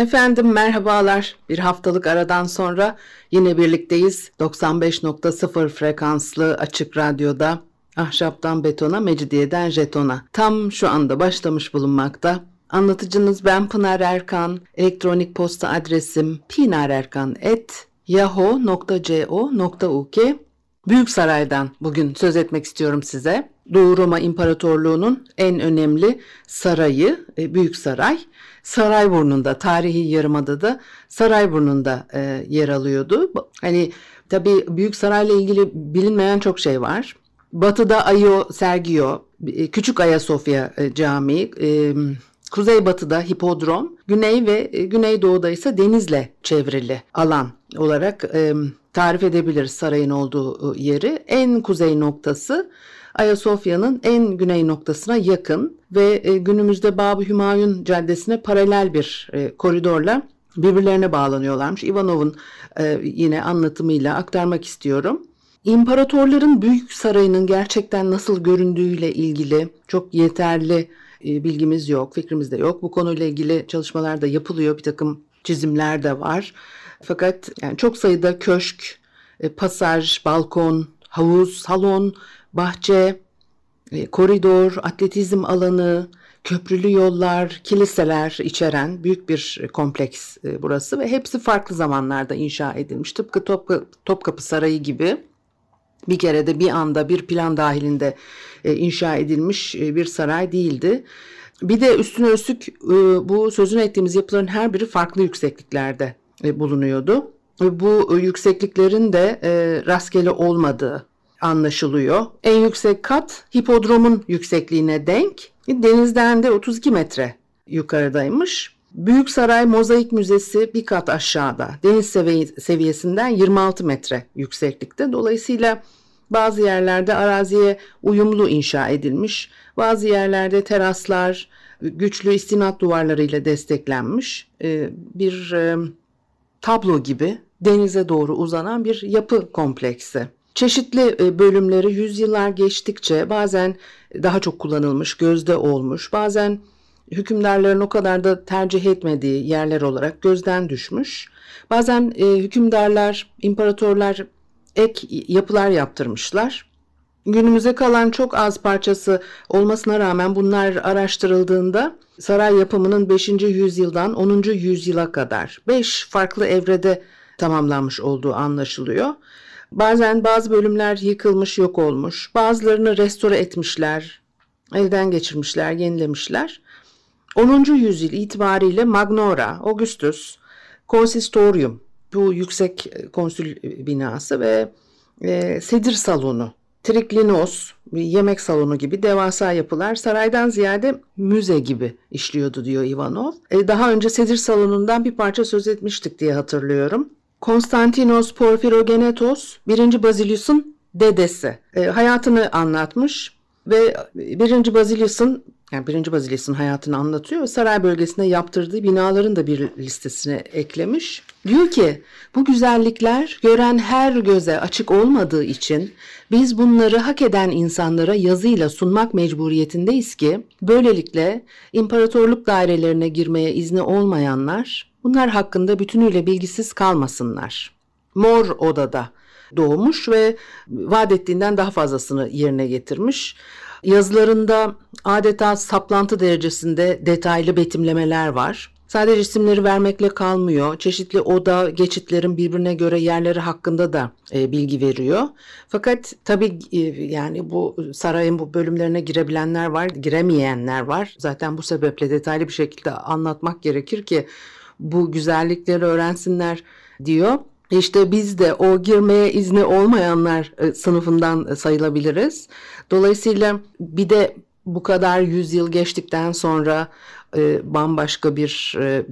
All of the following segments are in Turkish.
Efendim merhabalar. Bir haftalık aradan sonra yine birlikteyiz. 95.0 frekanslı açık radyoda ahşaptan betona, mecidiyeden jetona. Tam şu anda başlamış bulunmakta. Anlatıcınız ben Pınar Erkan. Elektronik posta adresim pinarerkan.yahoo.co.uk Büyük Saray'dan bugün söz etmek istiyorum size. Doğu Roma İmparatorluğu'nun en önemli sarayı, e, Büyük Saray. Sarayburnu'nda, tarihi yarımadada Sarayburnu'nda e, yer alıyordu. Hani tabii Büyük Saray'la ilgili bilinmeyen çok şey var. Batıda Ayo Sergio, e, Küçük Ayasofya e, Camii, e, kuzeybatıda Hipodrom, güney ve e, güneydoğuda ise denizle çevrili alan olarak e, tarif edebiliriz sarayın olduğu yeri. En kuzey noktası Ayasofya'nın en güney noktasına yakın ve e, günümüzde Bab-ı Hümayun Caddesi'ne paralel bir e, koridorla birbirlerine bağlanıyorlarmış. Ivanov'un e, yine anlatımıyla aktarmak istiyorum. İmparatorların büyük sarayının gerçekten nasıl göründüğüyle ilgili çok yeterli bilgimiz yok, fikrimiz de yok. Bu konuyla ilgili çalışmalar da yapılıyor, bir takım çizimler de var. Fakat yani çok sayıda köşk, pasaj, balkon, havuz, salon, bahçe, e, koridor, atletizm alanı, köprülü yollar, kiliseler içeren büyük bir kompleks e, burası ve hepsi farklı zamanlarda inşa edilmiş. Tıpkı Topkapı, Sarayı gibi bir kere de bir anda bir plan dahilinde e, inşa edilmiş bir saray değildi. Bir de üstüne üstlük bu sözünü ettiğimiz yapıların her biri farklı yüksekliklerde bulunuyordu. Bu yüksekliklerin de rastgele olmadığı anlaşılıyor. En yüksek kat hipodromun yüksekliğine denk. Denizden de 32 metre yukarıdaymış. Büyük Saray Mozaik Müzesi bir kat aşağıda. Deniz seviyesinden 26 metre yükseklikte. Dolayısıyla bazı yerlerde araziye uyumlu inşa edilmiş. Bazı yerlerde teraslar, güçlü istinat duvarlarıyla desteklenmiş ee, bir e, tablo gibi denize doğru uzanan bir yapı kompleksi. Çeşitli e, bölümleri yüzyıllar geçtikçe bazen daha çok kullanılmış, gözde olmuş, bazen hükümdarların o kadar da tercih etmediği yerler olarak gözden düşmüş. Bazen e, hükümdarlar, imparatorlar ek yapılar yaptırmışlar. Günümüze kalan çok az parçası olmasına rağmen bunlar araştırıldığında saray yapımının 5. yüzyıldan 10. yüzyıla kadar 5 farklı evrede tamamlanmış olduğu anlaşılıyor. Bazen bazı bölümler yıkılmış, yok olmuş. Bazılarını restore etmişler, elden geçirmişler, yenilemişler. 10. yüzyıl itibariyle Magnora, Augustus, Konsistorium, bu yüksek konsül binası ve e, sedir salonu, triklinos, yemek salonu gibi devasa yapılar saraydan ziyade müze gibi işliyordu diyor Ivanov. E, daha önce sedir salonundan bir parça söz etmiştik diye hatırlıyorum. Konstantinos Porfirogenetos 1. Bazilius'un dedesi. E, hayatını anlatmış ve 1. Bazilius'un yani 1. Bazilius'un hayatını anlatıyor. Saray bölgesinde yaptırdığı binaların da bir listesine eklemiş. Diyor ki bu güzellikler gören her göze açık olmadığı için biz bunları hak eden insanlara yazıyla sunmak mecburiyetindeyiz ki böylelikle imparatorluk dairelerine girmeye izni olmayanlar Bunlar hakkında bütünüyle bilgisiz kalmasınlar. Mor odada doğmuş ve vaat ettiğinden daha fazlasını yerine getirmiş. Yazılarında adeta saplantı derecesinde detaylı betimlemeler var. Sadece isimleri vermekle kalmıyor. Çeşitli oda, geçitlerin birbirine göre yerleri hakkında da e, bilgi veriyor. Fakat tabii e, yani bu sarayın bu bölümlerine girebilenler var, giremeyenler var. Zaten bu sebeple detaylı bir şekilde anlatmak gerekir ki bu güzellikleri öğrensinler diyor. İşte biz de o girmeye izni olmayanlar e, sınıfından sayılabiliriz. Dolayısıyla bir de bu kadar yüzyıl geçtikten sonra e, bambaşka bir e,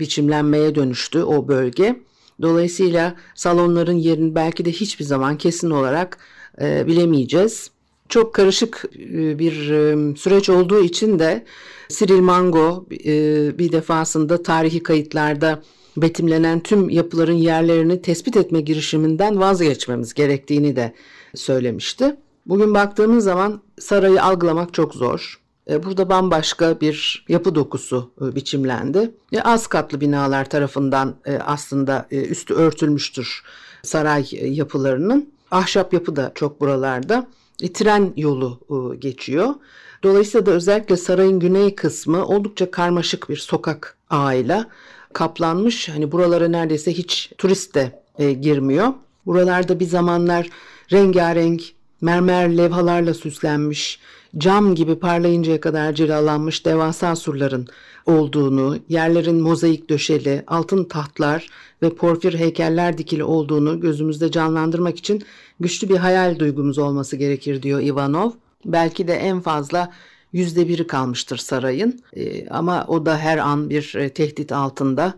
biçimlenmeye dönüştü o bölge. Dolayısıyla salonların yerini belki de hiçbir zaman kesin olarak e, bilemeyeceğiz. Çok karışık e, bir e, süreç olduğu için de Cyril Mango e, bir defasında tarihi kayıtlarda betimlenen tüm yapıların yerlerini tespit etme girişiminden vazgeçmemiz gerektiğini de söylemişti. Bugün baktığımız zaman sarayı algılamak çok zor. Burada bambaşka bir yapı dokusu biçimlendi. Az katlı binalar tarafından aslında üstü örtülmüştür saray yapılarının. Ahşap yapı da çok buralarda. Tren yolu geçiyor. Dolayısıyla da özellikle sarayın güney kısmı oldukça karmaşık bir sokak ağıyla kaplanmış. Hani buralara neredeyse hiç turist de girmiyor. Buralarda bir zamanlar rengarenk mermer levhalarla süslenmiş, cam gibi parlayıncaya kadar cilalanmış devasa surların olduğunu, yerlerin mozaik döşeli, altın tahtlar ve porfir heykeller dikili olduğunu gözümüzde canlandırmak için güçlü bir hayal duygumuz olması gerekir diyor Ivanov. Belki de en fazla yüzde biri kalmıştır sarayın ee, ama o da her an bir e, tehdit altında.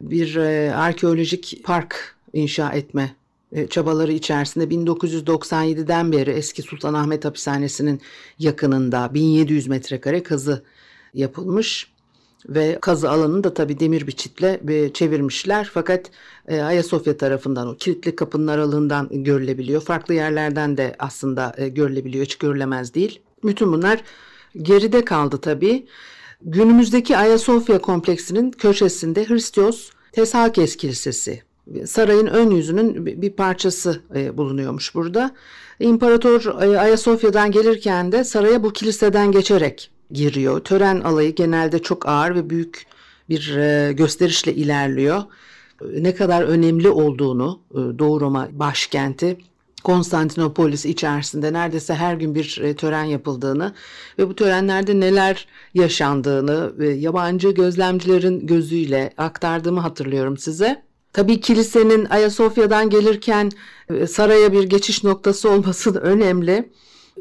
Bir e, arkeolojik park inşa etme e, çabaları içerisinde 1997'den beri eski Sultanahmet Hapishanesi'nin yakınında 1700 metrekare kazı yapılmış ve kazı alanını da tabi demir bir çitle çevirmişler fakat e, Ayasofya tarafından o kilitli kapının aralığından görülebiliyor. Farklı yerlerden de aslında e, görülebiliyor hiç görülemez değil. Bütün bunlar geride kaldı tabi. Günümüzdeki Ayasofya kompleksinin köşesinde Hristos Tesakes Kilisesi sarayın ön yüzünün bir parçası e, bulunuyormuş burada. İmparator e, Ayasofya'dan gelirken de saraya bu kiliseden geçerek giriyor. Tören alayı genelde çok ağır ve büyük bir e, gösterişle ilerliyor. Ne kadar önemli olduğunu Doğu Roma başkenti Konstantinopolis içerisinde neredeyse her gün bir tören yapıldığını ve bu törenlerde neler yaşandığını yabancı gözlemcilerin gözüyle aktardığımı hatırlıyorum size. Tabii kilisenin Ayasofya'dan gelirken e, saraya bir geçiş noktası olması da önemli.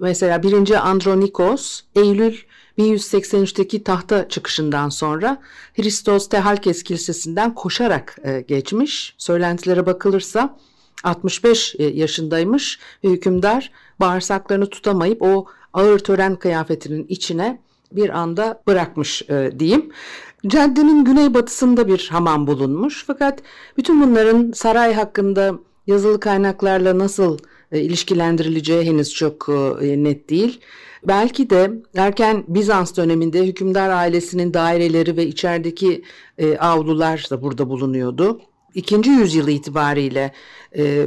Mesela 1. Andronikos Eylül 1183'teki tahta çıkışından sonra Hristos Tehalkes Kilisesi'nden koşarak e, geçmiş. Söylentilere bakılırsa 65 e, yaşındaymış ve hükümdar bağırsaklarını tutamayıp o ağır tören kıyafetinin içine bir anda bırakmış diyeyim. Caddenin güneybatısında bir hamam bulunmuş fakat bütün bunların saray hakkında yazılı kaynaklarla nasıl e, ilişkilendirileceği henüz çok e, net değil. Belki de erken Bizans döneminde hükümdar ailesinin daireleri ve içerideki e, avlular da burada bulunuyordu. İkinci yüzyılı itibariyle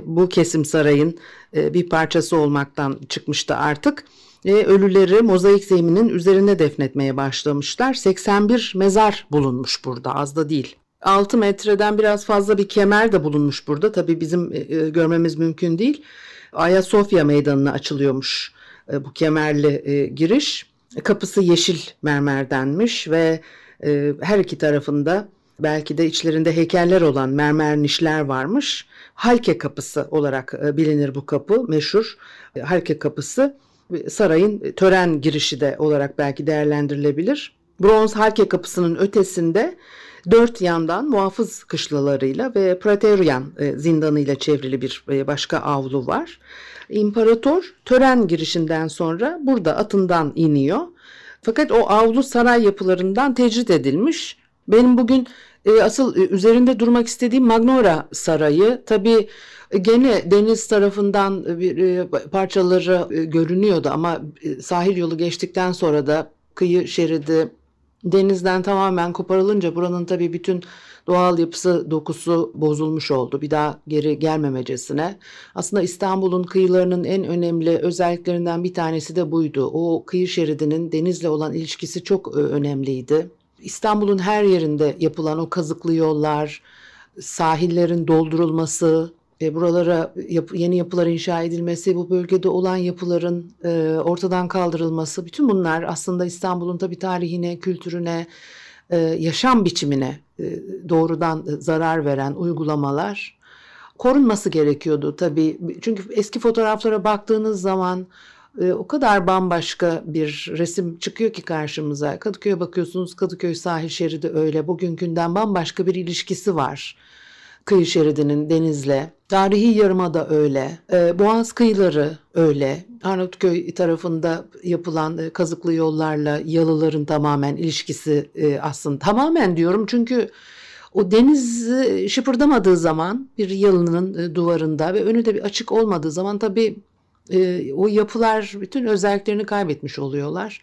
bu kesim sarayın bir parçası olmaktan çıkmıştı artık ve ölüleri mozaik zeminin üzerine defnetmeye başlamışlar. 81 mezar bulunmuş burada az da değil. 6 metreden biraz fazla bir kemer de bulunmuş burada. Tabii bizim e, e, görmemiz mümkün değil. Ayasofya meydanına açılıyormuş e, bu kemerli e, giriş. Kapısı yeşil mermerdenmiş ve e, her iki tarafında belki de içlerinde heykeller olan mermer nişler varmış. Halke kapısı olarak e, bilinir bu kapı meşhur. E, Halke kapısı sarayın tören girişi de olarak belki değerlendirilebilir. Bronz Halke Kapısı'nın ötesinde dört yandan muhafız kışlalarıyla ve Praetorian e, zindanıyla çevrili bir e, başka avlu var. İmparator tören girişinden sonra burada atından iniyor. Fakat o avlu saray yapılarından tecrit edilmiş. Benim bugün e, asıl üzerinde durmak istediğim Magnora Sarayı. Tabii Gene deniz tarafından bir e, parçaları e, görünüyordu ama e, sahil yolu geçtikten sonra da kıyı şeridi denizden tamamen koparılınca buranın tabii bütün doğal yapısı dokusu bozulmuş oldu. Bir daha geri gelmemecesine. Aslında İstanbul'un kıyılarının en önemli özelliklerinden bir tanesi de buydu. O kıyı şeridinin denizle olan ilişkisi çok önemliydi. İstanbul'un her yerinde yapılan o kazıklı yollar, sahillerin doldurulması, e, buralara yap, yeni yapılar inşa edilmesi, bu bölgede olan yapıların e, ortadan kaldırılması, bütün bunlar aslında İstanbul'un tabii tarihine, kültürüne, e, yaşam biçimine e, doğrudan zarar veren uygulamalar korunması gerekiyordu tabii. Çünkü eski fotoğraflara baktığınız zaman e, o kadar bambaşka bir resim çıkıyor ki karşımıza. Kadıköy'e bakıyorsunuz, Kadıköy sahil şeridi öyle. Bugünkünden bambaşka bir ilişkisi var kıyı şeridinin denizle, tarihi yarımada öyle, e, boğaz kıyıları öyle, Arnavutköy tarafında yapılan e, kazıklı yollarla yalıların tamamen ilişkisi e, aslında tamamen diyorum çünkü o deniz e, şıpırdamadığı zaman bir yalının e, duvarında ve önü de bir açık olmadığı zaman tabii e, o yapılar bütün özelliklerini kaybetmiş oluyorlar.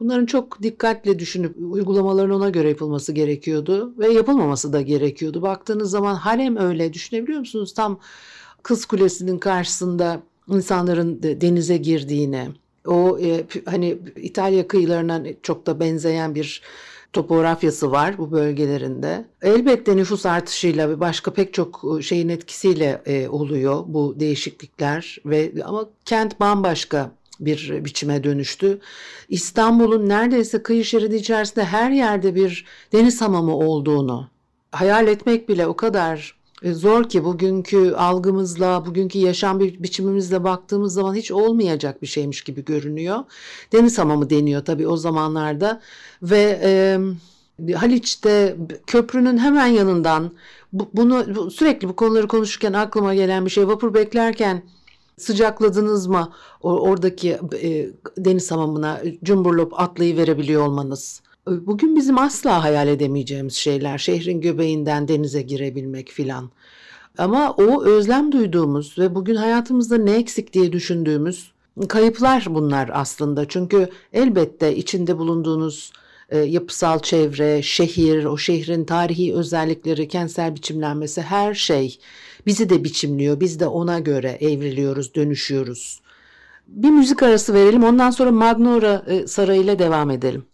Bunların çok dikkatle düşünüp uygulamaların ona göre yapılması gerekiyordu ve yapılmaması da gerekiyordu. Baktığınız zaman harem öyle düşünebiliyor musunuz? Tam Kız Kulesi'nin karşısında insanların denize girdiğini, o e, hani İtalya kıyılarına çok da benzeyen bir topografyası var bu bölgelerinde. Elbette nüfus artışıyla ve başka pek çok e, şeyin etkisiyle e, oluyor bu değişiklikler ve ama kent bambaşka bir biçime dönüştü. İstanbul'un neredeyse kıyı şeridi içerisinde her yerde bir deniz hamamı olduğunu hayal etmek bile o kadar zor ki bugünkü algımızla, bugünkü yaşam biçimimizle baktığımız zaman hiç olmayacak bir şeymiş gibi görünüyor. Deniz hamamı deniyor tabii o zamanlarda ve e, Haliç'te köprünün hemen yanından bu, bunu sürekli bu konuları konuşurken aklıma gelen bir şey vapur beklerken sıcakladınız mı oradaki e, deniz hamamına cumburlop atlayı verebiliyor olmanız. Bugün bizim asla hayal edemeyeceğimiz şeyler. Şehrin göbeğinden denize girebilmek filan. Ama o özlem duyduğumuz ve bugün hayatımızda ne eksik diye düşündüğümüz kayıplar bunlar aslında. Çünkü elbette içinde bulunduğunuz e, yapısal çevre, şehir, o şehrin tarihi özellikleri, kentsel biçimlenmesi her şey bizi de biçimliyor. Biz de ona göre evriliyoruz, dönüşüyoruz. Bir müzik arası verelim ondan sonra Magnora e, Sarayı ile devam edelim.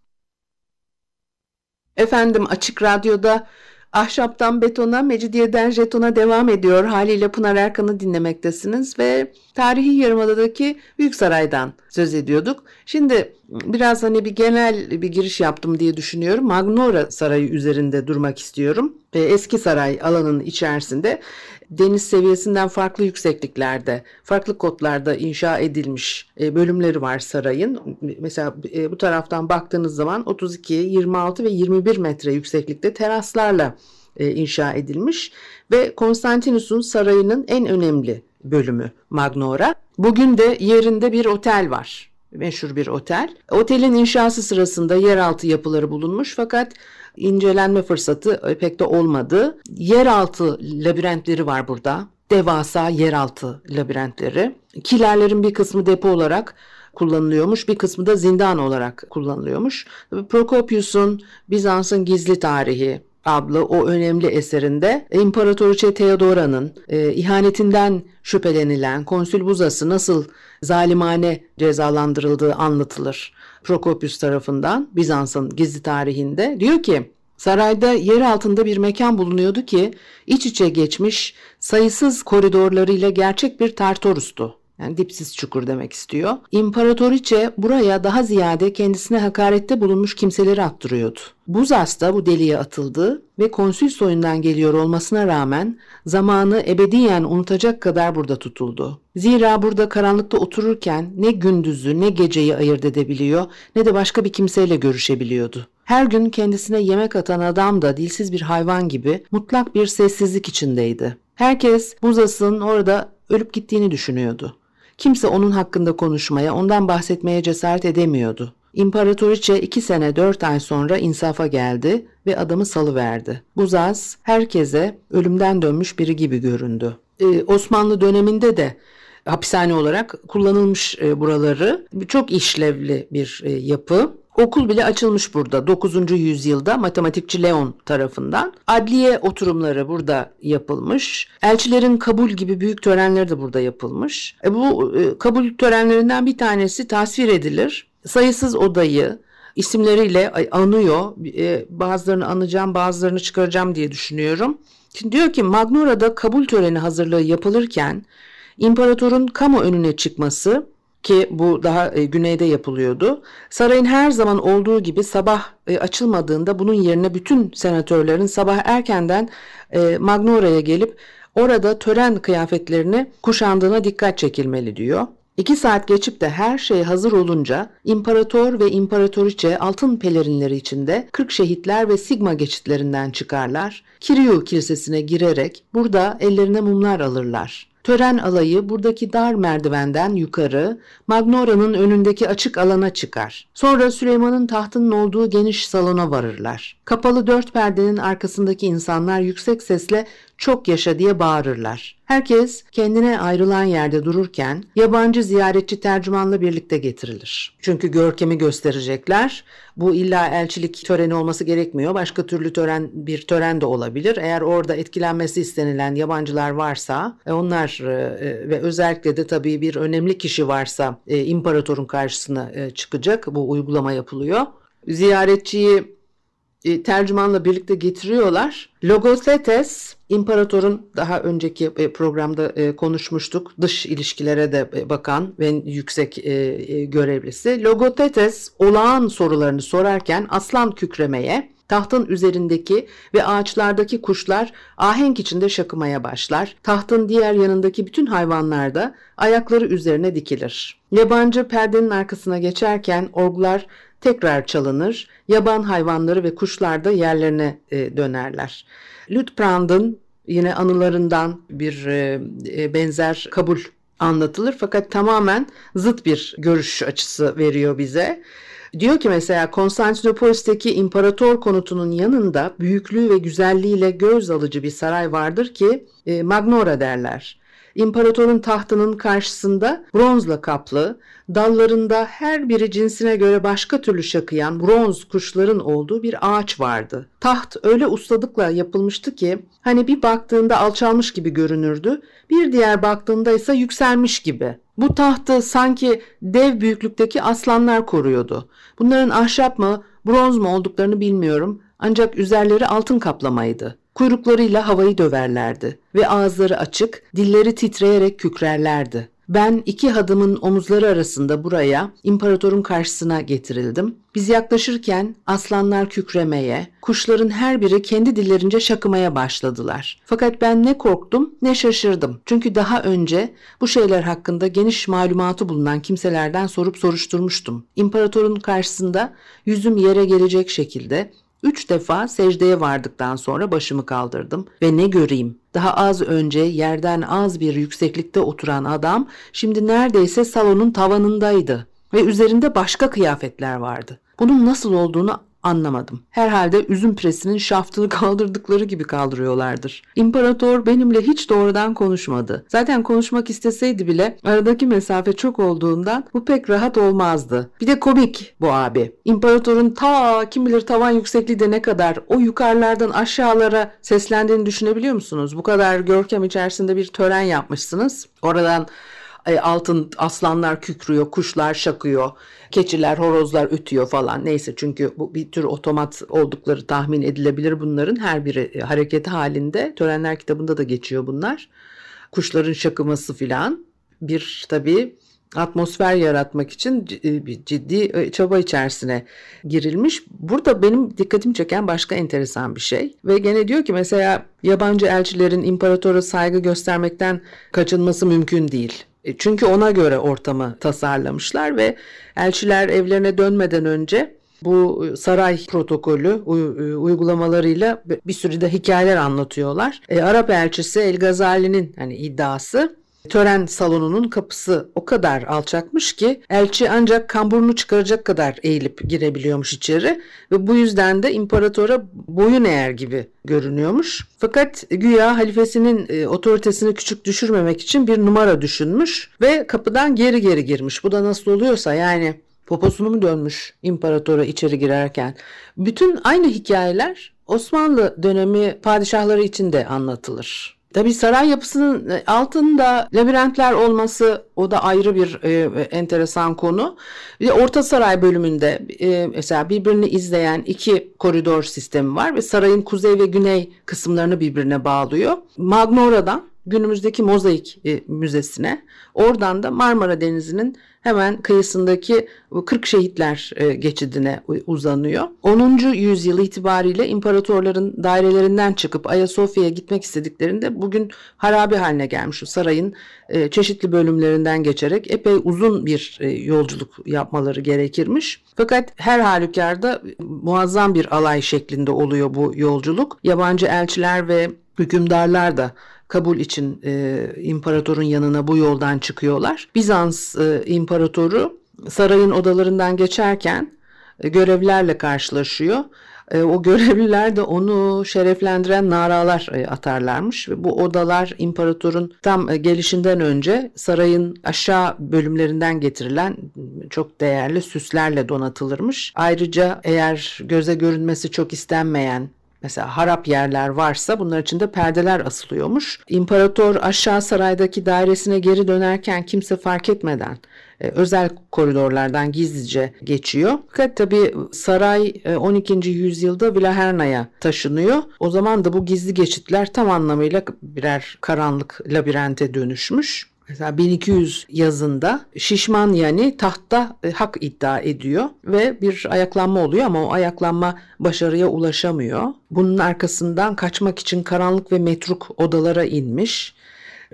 Efendim Açık Radyo'da Ahşaptan betona, mecidiyeden jetona devam ediyor. Haliyle Pınar Erkan'ı dinlemektesiniz ve tarihi yarımadadaki Büyük Saray'dan söz ediyorduk. Şimdi biraz hani bir genel bir giriş yaptım diye düşünüyorum. Magnora Sarayı üzerinde durmak istiyorum. Eski saray alanının içerisinde deniz seviyesinden farklı yüksekliklerde, farklı kotlarda inşa edilmiş e, bölümleri var sarayın. Mesela e, bu taraftan baktığınız zaman 32, 26 ve 21 metre yükseklikte teraslarla e, inşa edilmiş ve Konstantinus'un sarayının en önemli bölümü Magnora. Bugün de yerinde bir otel var. Meşhur bir otel. Otelin inşası sırasında yeraltı yapıları bulunmuş fakat incelenme fırsatı pek de olmadı. Yeraltı labirentleri var burada. Devasa yeraltı labirentleri. Kilerlerin bir kısmı depo olarak kullanılıyormuş, bir kısmı da zindan olarak kullanılıyormuş. Prokopius'un Bizans'ın gizli tarihi adlı o önemli eserinde İmparatoriçe Theodora'nın e, ihanetinden şüphelenilen konsül Buzas'ı nasıl zalimane cezalandırıldığı anlatılır. Prokopius tarafından Bizans'ın gizli tarihinde diyor ki sarayda yer altında bir mekan bulunuyordu ki iç içe geçmiş sayısız koridorlarıyla gerçek bir Tartorus'tu. Yani dipsiz çukur demek istiyor. İmparatoriçe buraya daha ziyade kendisine hakarette bulunmuş kimseleri attırıyordu. Buzas da bu deliğe atıldı ve konsül soyundan geliyor olmasına rağmen zamanı ebediyen unutacak kadar burada tutuldu. Zira burada karanlıkta otururken ne gündüzü ne geceyi ayırt edebiliyor ne de başka bir kimseyle görüşebiliyordu. Her gün kendisine yemek atan adam da dilsiz bir hayvan gibi mutlak bir sessizlik içindeydi. Herkes Buzas'ın orada ölüp gittiğini düşünüyordu. Kimse onun hakkında konuşmaya, ondan bahsetmeye cesaret edemiyordu. İmparatoriçe iki sene dört ay sonra insafa geldi ve adamı salıverdi. Buzaz herkese ölümden dönmüş biri gibi göründü. Ee, Osmanlı döneminde de hapishane olarak kullanılmış e, buraları. Çok işlevli bir e, yapı. Okul bile açılmış burada 9. yüzyılda matematikçi Leon tarafından. Adliye oturumları burada yapılmış. Elçilerin kabul gibi büyük törenleri de burada yapılmış. E bu e, kabul törenlerinden bir tanesi tasvir edilir. Sayısız odayı isimleriyle anıyor. E, bazılarını anacağım bazılarını çıkaracağım diye düşünüyorum. Şimdi diyor ki Magnora'da kabul töreni hazırlığı yapılırken imparatorun kamu önüne çıkması ki bu daha e, güneyde yapılıyordu. Sarayın her zaman olduğu gibi sabah e, açılmadığında bunun yerine bütün senatörlerin sabah erkenden e, Magnora'ya gelip orada tören kıyafetlerini kuşandığına dikkat çekilmeli diyor. İki saat geçip de her şey hazır olunca imparator ve imparatoriçe altın pelerinleri içinde 40 şehitler ve sigma geçitlerinden çıkarlar. Kiriu kilisesine girerek burada ellerine mumlar alırlar. Tören alayı buradaki dar merdivenden yukarı Magnora'nın önündeki açık alana çıkar. Sonra Süleyman'ın tahtının olduğu geniş salona varırlar. Kapalı dört perdenin arkasındaki insanlar yüksek sesle çok yaşa diye bağırırlar. Herkes kendine ayrılan yerde dururken yabancı ziyaretçi tercümanla birlikte getirilir. Çünkü görkemi gösterecekler. Bu illa elçilik töreni olması gerekmiyor. Başka türlü tören bir tören de olabilir. Eğer orada etkilenmesi istenilen yabancılar varsa e, onlar e, e, ve özellikle de tabii bir önemli kişi varsa imparatorun karşısına çıkacak. Bu uygulama yapılıyor. Ziyaretçiyi e, tercümanla birlikte getiriyorlar. Logothetes imparatorun daha önceki e, programda e, konuşmuştuk. Dış ilişkilere de bakan ve yüksek görevlisi. Logothetes olağan sorularını sorarken aslan kükremeye, Tahtın üzerindeki ve ağaçlardaki kuşlar ahenk içinde şakımaya başlar. Tahtın diğer yanındaki bütün hayvanlar da ayakları üzerine dikilir. Yabancı perdenin arkasına geçerken orgular tekrar çalınır. Yaban hayvanları ve kuşlar da yerlerine e, dönerler. Lütprand'ın yine anılarından bir e, e, benzer kabul anlatılır fakat tamamen zıt bir görüş açısı veriyor bize. Diyor ki mesela Konstantinopolis'teki imparator konutunun yanında büyüklüğü ve güzelliğiyle göz alıcı bir saray vardır ki e, Magnora derler. İmparatorun tahtının karşısında bronzla kaplı, dallarında her biri cinsine göre başka türlü şakıyan bronz kuşların olduğu bir ağaç vardı. Taht öyle ustalıkla yapılmıştı ki hani bir baktığında alçalmış gibi görünürdü, bir diğer baktığında ise yükselmiş gibi. Bu tahtı sanki dev büyüklükteki aslanlar koruyordu. Bunların ahşap mı, bronz mu olduklarını bilmiyorum ancak üzerleri altın kaplamaydı. Kuyruklarıyla havayı döverlerdi ve ağızları açık, dilleri titreyerek kükrerlerdi. Ben iki hadımın omuzları arasında buraya, imparatorun karşısına getirildim. Biz yaklaşırken aslanlar kükremeye, kuşların her biri kendi dillerince şakımaya başladılar. Fakat ben ne korktum ne şaşırdım. Çünkü daha önce bu şeyler hakkında geniş malumatı bulunan kimselerden sorup soruşturmuştum. İmparatorun karşısında yüzüm yere gelecek şekilde Üç defa secdeye vardıktan sonra başımı kaldırdım ve ne göreyim? Daha az önce yerden az bir yükseklikte oturan adam şimdi neredeyse salonun tavanındaydı ve üzerinde başka kıyafetler vardı. Bunun nasıl olduğunu Anlamadım. Herhalde üzüm presinin şaftını kaldırdıkları gibi kaldırıyorlardır. İmparator benimle hiç doğrudan konuşmadı. Zaten konuşmak isteseydi bile aradaki mesafe çok olduğundan bu pek rahat olmazdı. Bir de komik bu abi. İmparatorun ta kim bilir tavan yüksekliği de ne kadar o yukarılardan aşağılara seslendiğini düşünebiliyor musunuz? Bu kadar görkem içerisinde bir tören yapmışsınız. Oradan altın aslanlar kükrüyor, kuşlar şakıyor, keçiler, horozlar ötüyor falan. Neyse çünkü bu bir tür otomat oldukları tahmin edilebilir bunların. Her biri e, hareketi halinde. Törenler kitabında da geçiyor bunlar. Kuşların şakıması filan. Bir tabii atmosfer yaratmak için e, ciddi çaba içerisine girilmiş. Burada benim dikkatimi çeken başka enteresan bir şey. Ve gene diyor ki mesela yabancı elçilerin imparatora saygı göstermekten kaçınması mümkün değil. E, çünkü ona göre ortamı tasarlamışlar ve elçiler evlerine dönmeden önce bu saray protokolü e, uygulamalarıyla bir sürü de hikayeler anlatıyorlar. E, Arap elçisi El Gazali'nin hani iddiası Tören salonunun kapısı o kadar alçakmış ki elçi ancak kamburunu çıkaracak kadar eğilip girebiliyormuş içeri ve bu yüzden de imparatora boyun eğer gibi görünüyormuş. Fakat güya halifesinin e, otoritesini küçük düşürmemek için bir numara düşünmüş ve kapıdan geri geri girmiş. Bu da nasıl oluyorsa yani poposunu mu dönmüş imparatora içeri girerken. Bütün aynı hikayeler Osmanlı dönemi padişahları için de anlatılır. Tabii saray yapısının e, altında labirentler olması o da ayrı bir e, enteresan konu. Ve Orta Saray bölümünde e, mesela birbirini izleyen iki koridor sistemi var ve sarayın kuzey ve güney kısımlarını birbirine bağlıyor. Magnora'dan günümüzdeki Mozaik e, Müzesi'ne. Oradan da Marmara Denizi'nin hemen kıyısındaki 40 şehitler e, geçidine uzanıyor. 10. yüzyıl itibariyle imparatorların dairelerinden çıkıp Ayasofya'ya gitmek istediklerinde bugün harabe haline gelmiş. O sarayın e, çeşitli bölümlerinden geçerek epey uzun bir e, yolculuk yapmaları gerekirmiş. Fakat her halükarda muazzam bir alay şeklinde oluyor bu yolculuk. Yabancı elçiler ve hükümdarlar da kabul için e, imparatorun yanına bu yoldan çıkıyorlar. Bizans e, imparatoru sarayın odalarından geçerken e, görevlilerle karşılaşıyor. E, o görevliler de onu şereflendiren naralar e, atarlarmış ve bu odalar imparatorun tam e, gelişinden önce sarayın aşağı bölümlerinden getirilen çok değerli süslerle donatılırmış. Ayrıca eğer göze görünmesi çok istenmeyen Mesela harap yerler varsa bunlar için de perdeler asılıyormuş. İmparator aşağı saraydaki dairesine geri dönerken kimse fark etmeden e, özel koridorlardan gizlice geçiyor. Fakat tabi saray 12. E, yüzyılda Vilaherna'ya taşınıyor. O zaman da bu gizli geçitler tam anlamıyla birer karanlık labirente dönüşmüş. Mesela 1200 yazında Şişman yani tahtta e, hak iddia ediyor ve bir ayaklanma oluyor ama o ayaklanma başarıya ulaşamıyor. Bunun arkasından kaçmak için karanlık ve metruk odalara inmiş.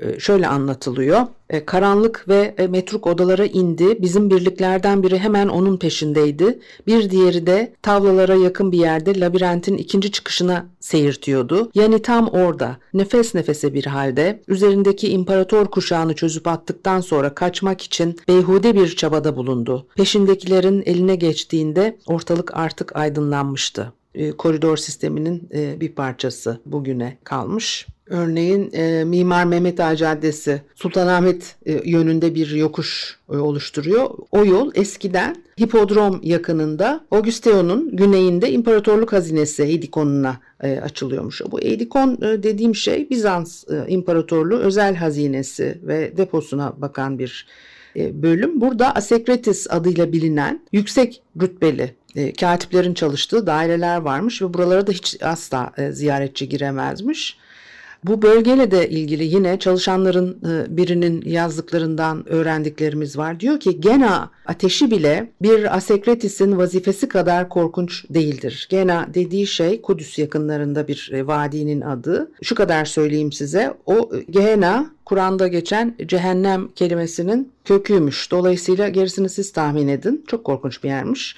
E, şöyle anlatılıyor. E, karanlık ve e, metruk odalara indi. Bizim birliklerden biri hemen onun peşindeydi. Bir diğeri de tavlalara yakın bir yerde labirentin ikinci çıkışına seyirtiyordu. Yani tam orada nefes nefese bir halde üzerindeki imparator kuşağını çözüp attıktan sonra kaçmak için beyhude bir çabada bulundu. Peşindekilerin eline geçtiğinde ortalık artık aydınlanmıştı. Koridor sisteminin bir parçası bugüne kalmış. Örneğin e, Mimar Mehmet Ağa Caddesi Sultanahmet e, yönünde bir yokuş e, oluşturuyor. O yol eskiden Hipodrom yakınında Augusteo'nun güneyinde İmparatorluk Hazinesi Eidikon'una e, açılıyormuş. Bu Eidikon e, dediğim şey Bizans e, İmparatorluğu özel hazinesi ve deposuna bakan bir e, bölüm. Burada Asekretis adıyla bilinen yüksek rütbeli e, katiplerin çalıştığı daireler varmış ve buralara da hiç asla e, ziyaretçi giremezmiş. Bu bölgeyle de ilgili yine çalışanların e, birinin yazdıklarından öğrendiklerimiz var. Diyor ki Gena ateşi bile bir Asekretis'in vazifesi kadar korkunç değildir. Gena dediği şey Kudüs yakınlarında bir e, vadinin adı. Şu kadar söyleyeyim size. O e, Gena Kur'an'da geçen cehennem kelimesinin köküymüş. Dolayısıyla gerisini siz tahmin edin. Çok korkunç bir yermiş.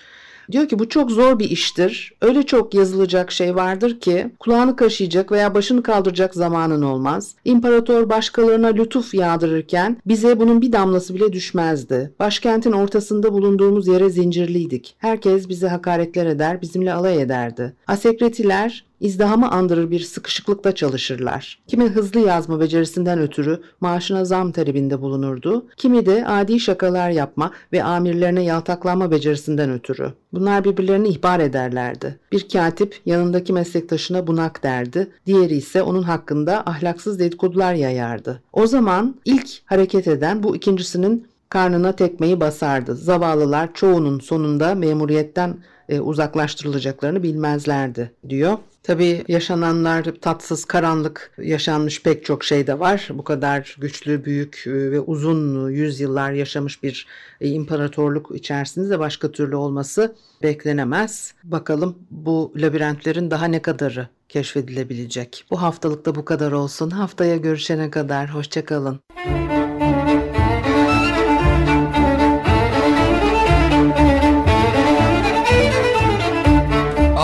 Diyor ki bu çok zor bir iştir. Öyle çok yazılacak şey vardır ki kulağını kaşıyacak veya başını kaldıracak zamanın olmaz. İmparator başkalarına lütuf yağdırırken bize bunun bir damlası bile düşmezdi. Başkentin ortasında bulunduğumuz yere zincirliydik. Herkes bize hakaretler eder, bizimle alay ederdi. Asekretiler izdihamı andırır bir sıkışıklıkta çalışırlar. Kimi hızlı yazma becerisinden ötürü maaşına zam talebinde bulunurdu, kimi de adi şakalar yapma ve amirlerine yaltaklanma becerisinden ötürü. Bunlar birbirlerini ihbar ederlerdi. Bir katip yanındaki meslektaşına bunak derdi, diğeri ise onun hakkında ahlaksız dedikodular yayardı. O zaman ilk hareket eden bu ikincisinin karnına tekmeyi basardı. Zavallılar çoğunun sonunda memuriyetten e, uzaklaştırılacaklarını bilmezlerdi diyor. Tabii yaşananlar tatsız, karanlık yaşanmış pek çok şey de var. Bu kadar güçlü, büyük e, ve uzun yüzyıllar yaşamış bir e, imparatorluk içerisinde de başka türlü olması beklenemez. Bakalım bu labirentlerin daha ne kadarı keşfedilebilecek. Bu haftalıkta bu kadar olsun. Haftaya görüşene kadar hoşçakalın.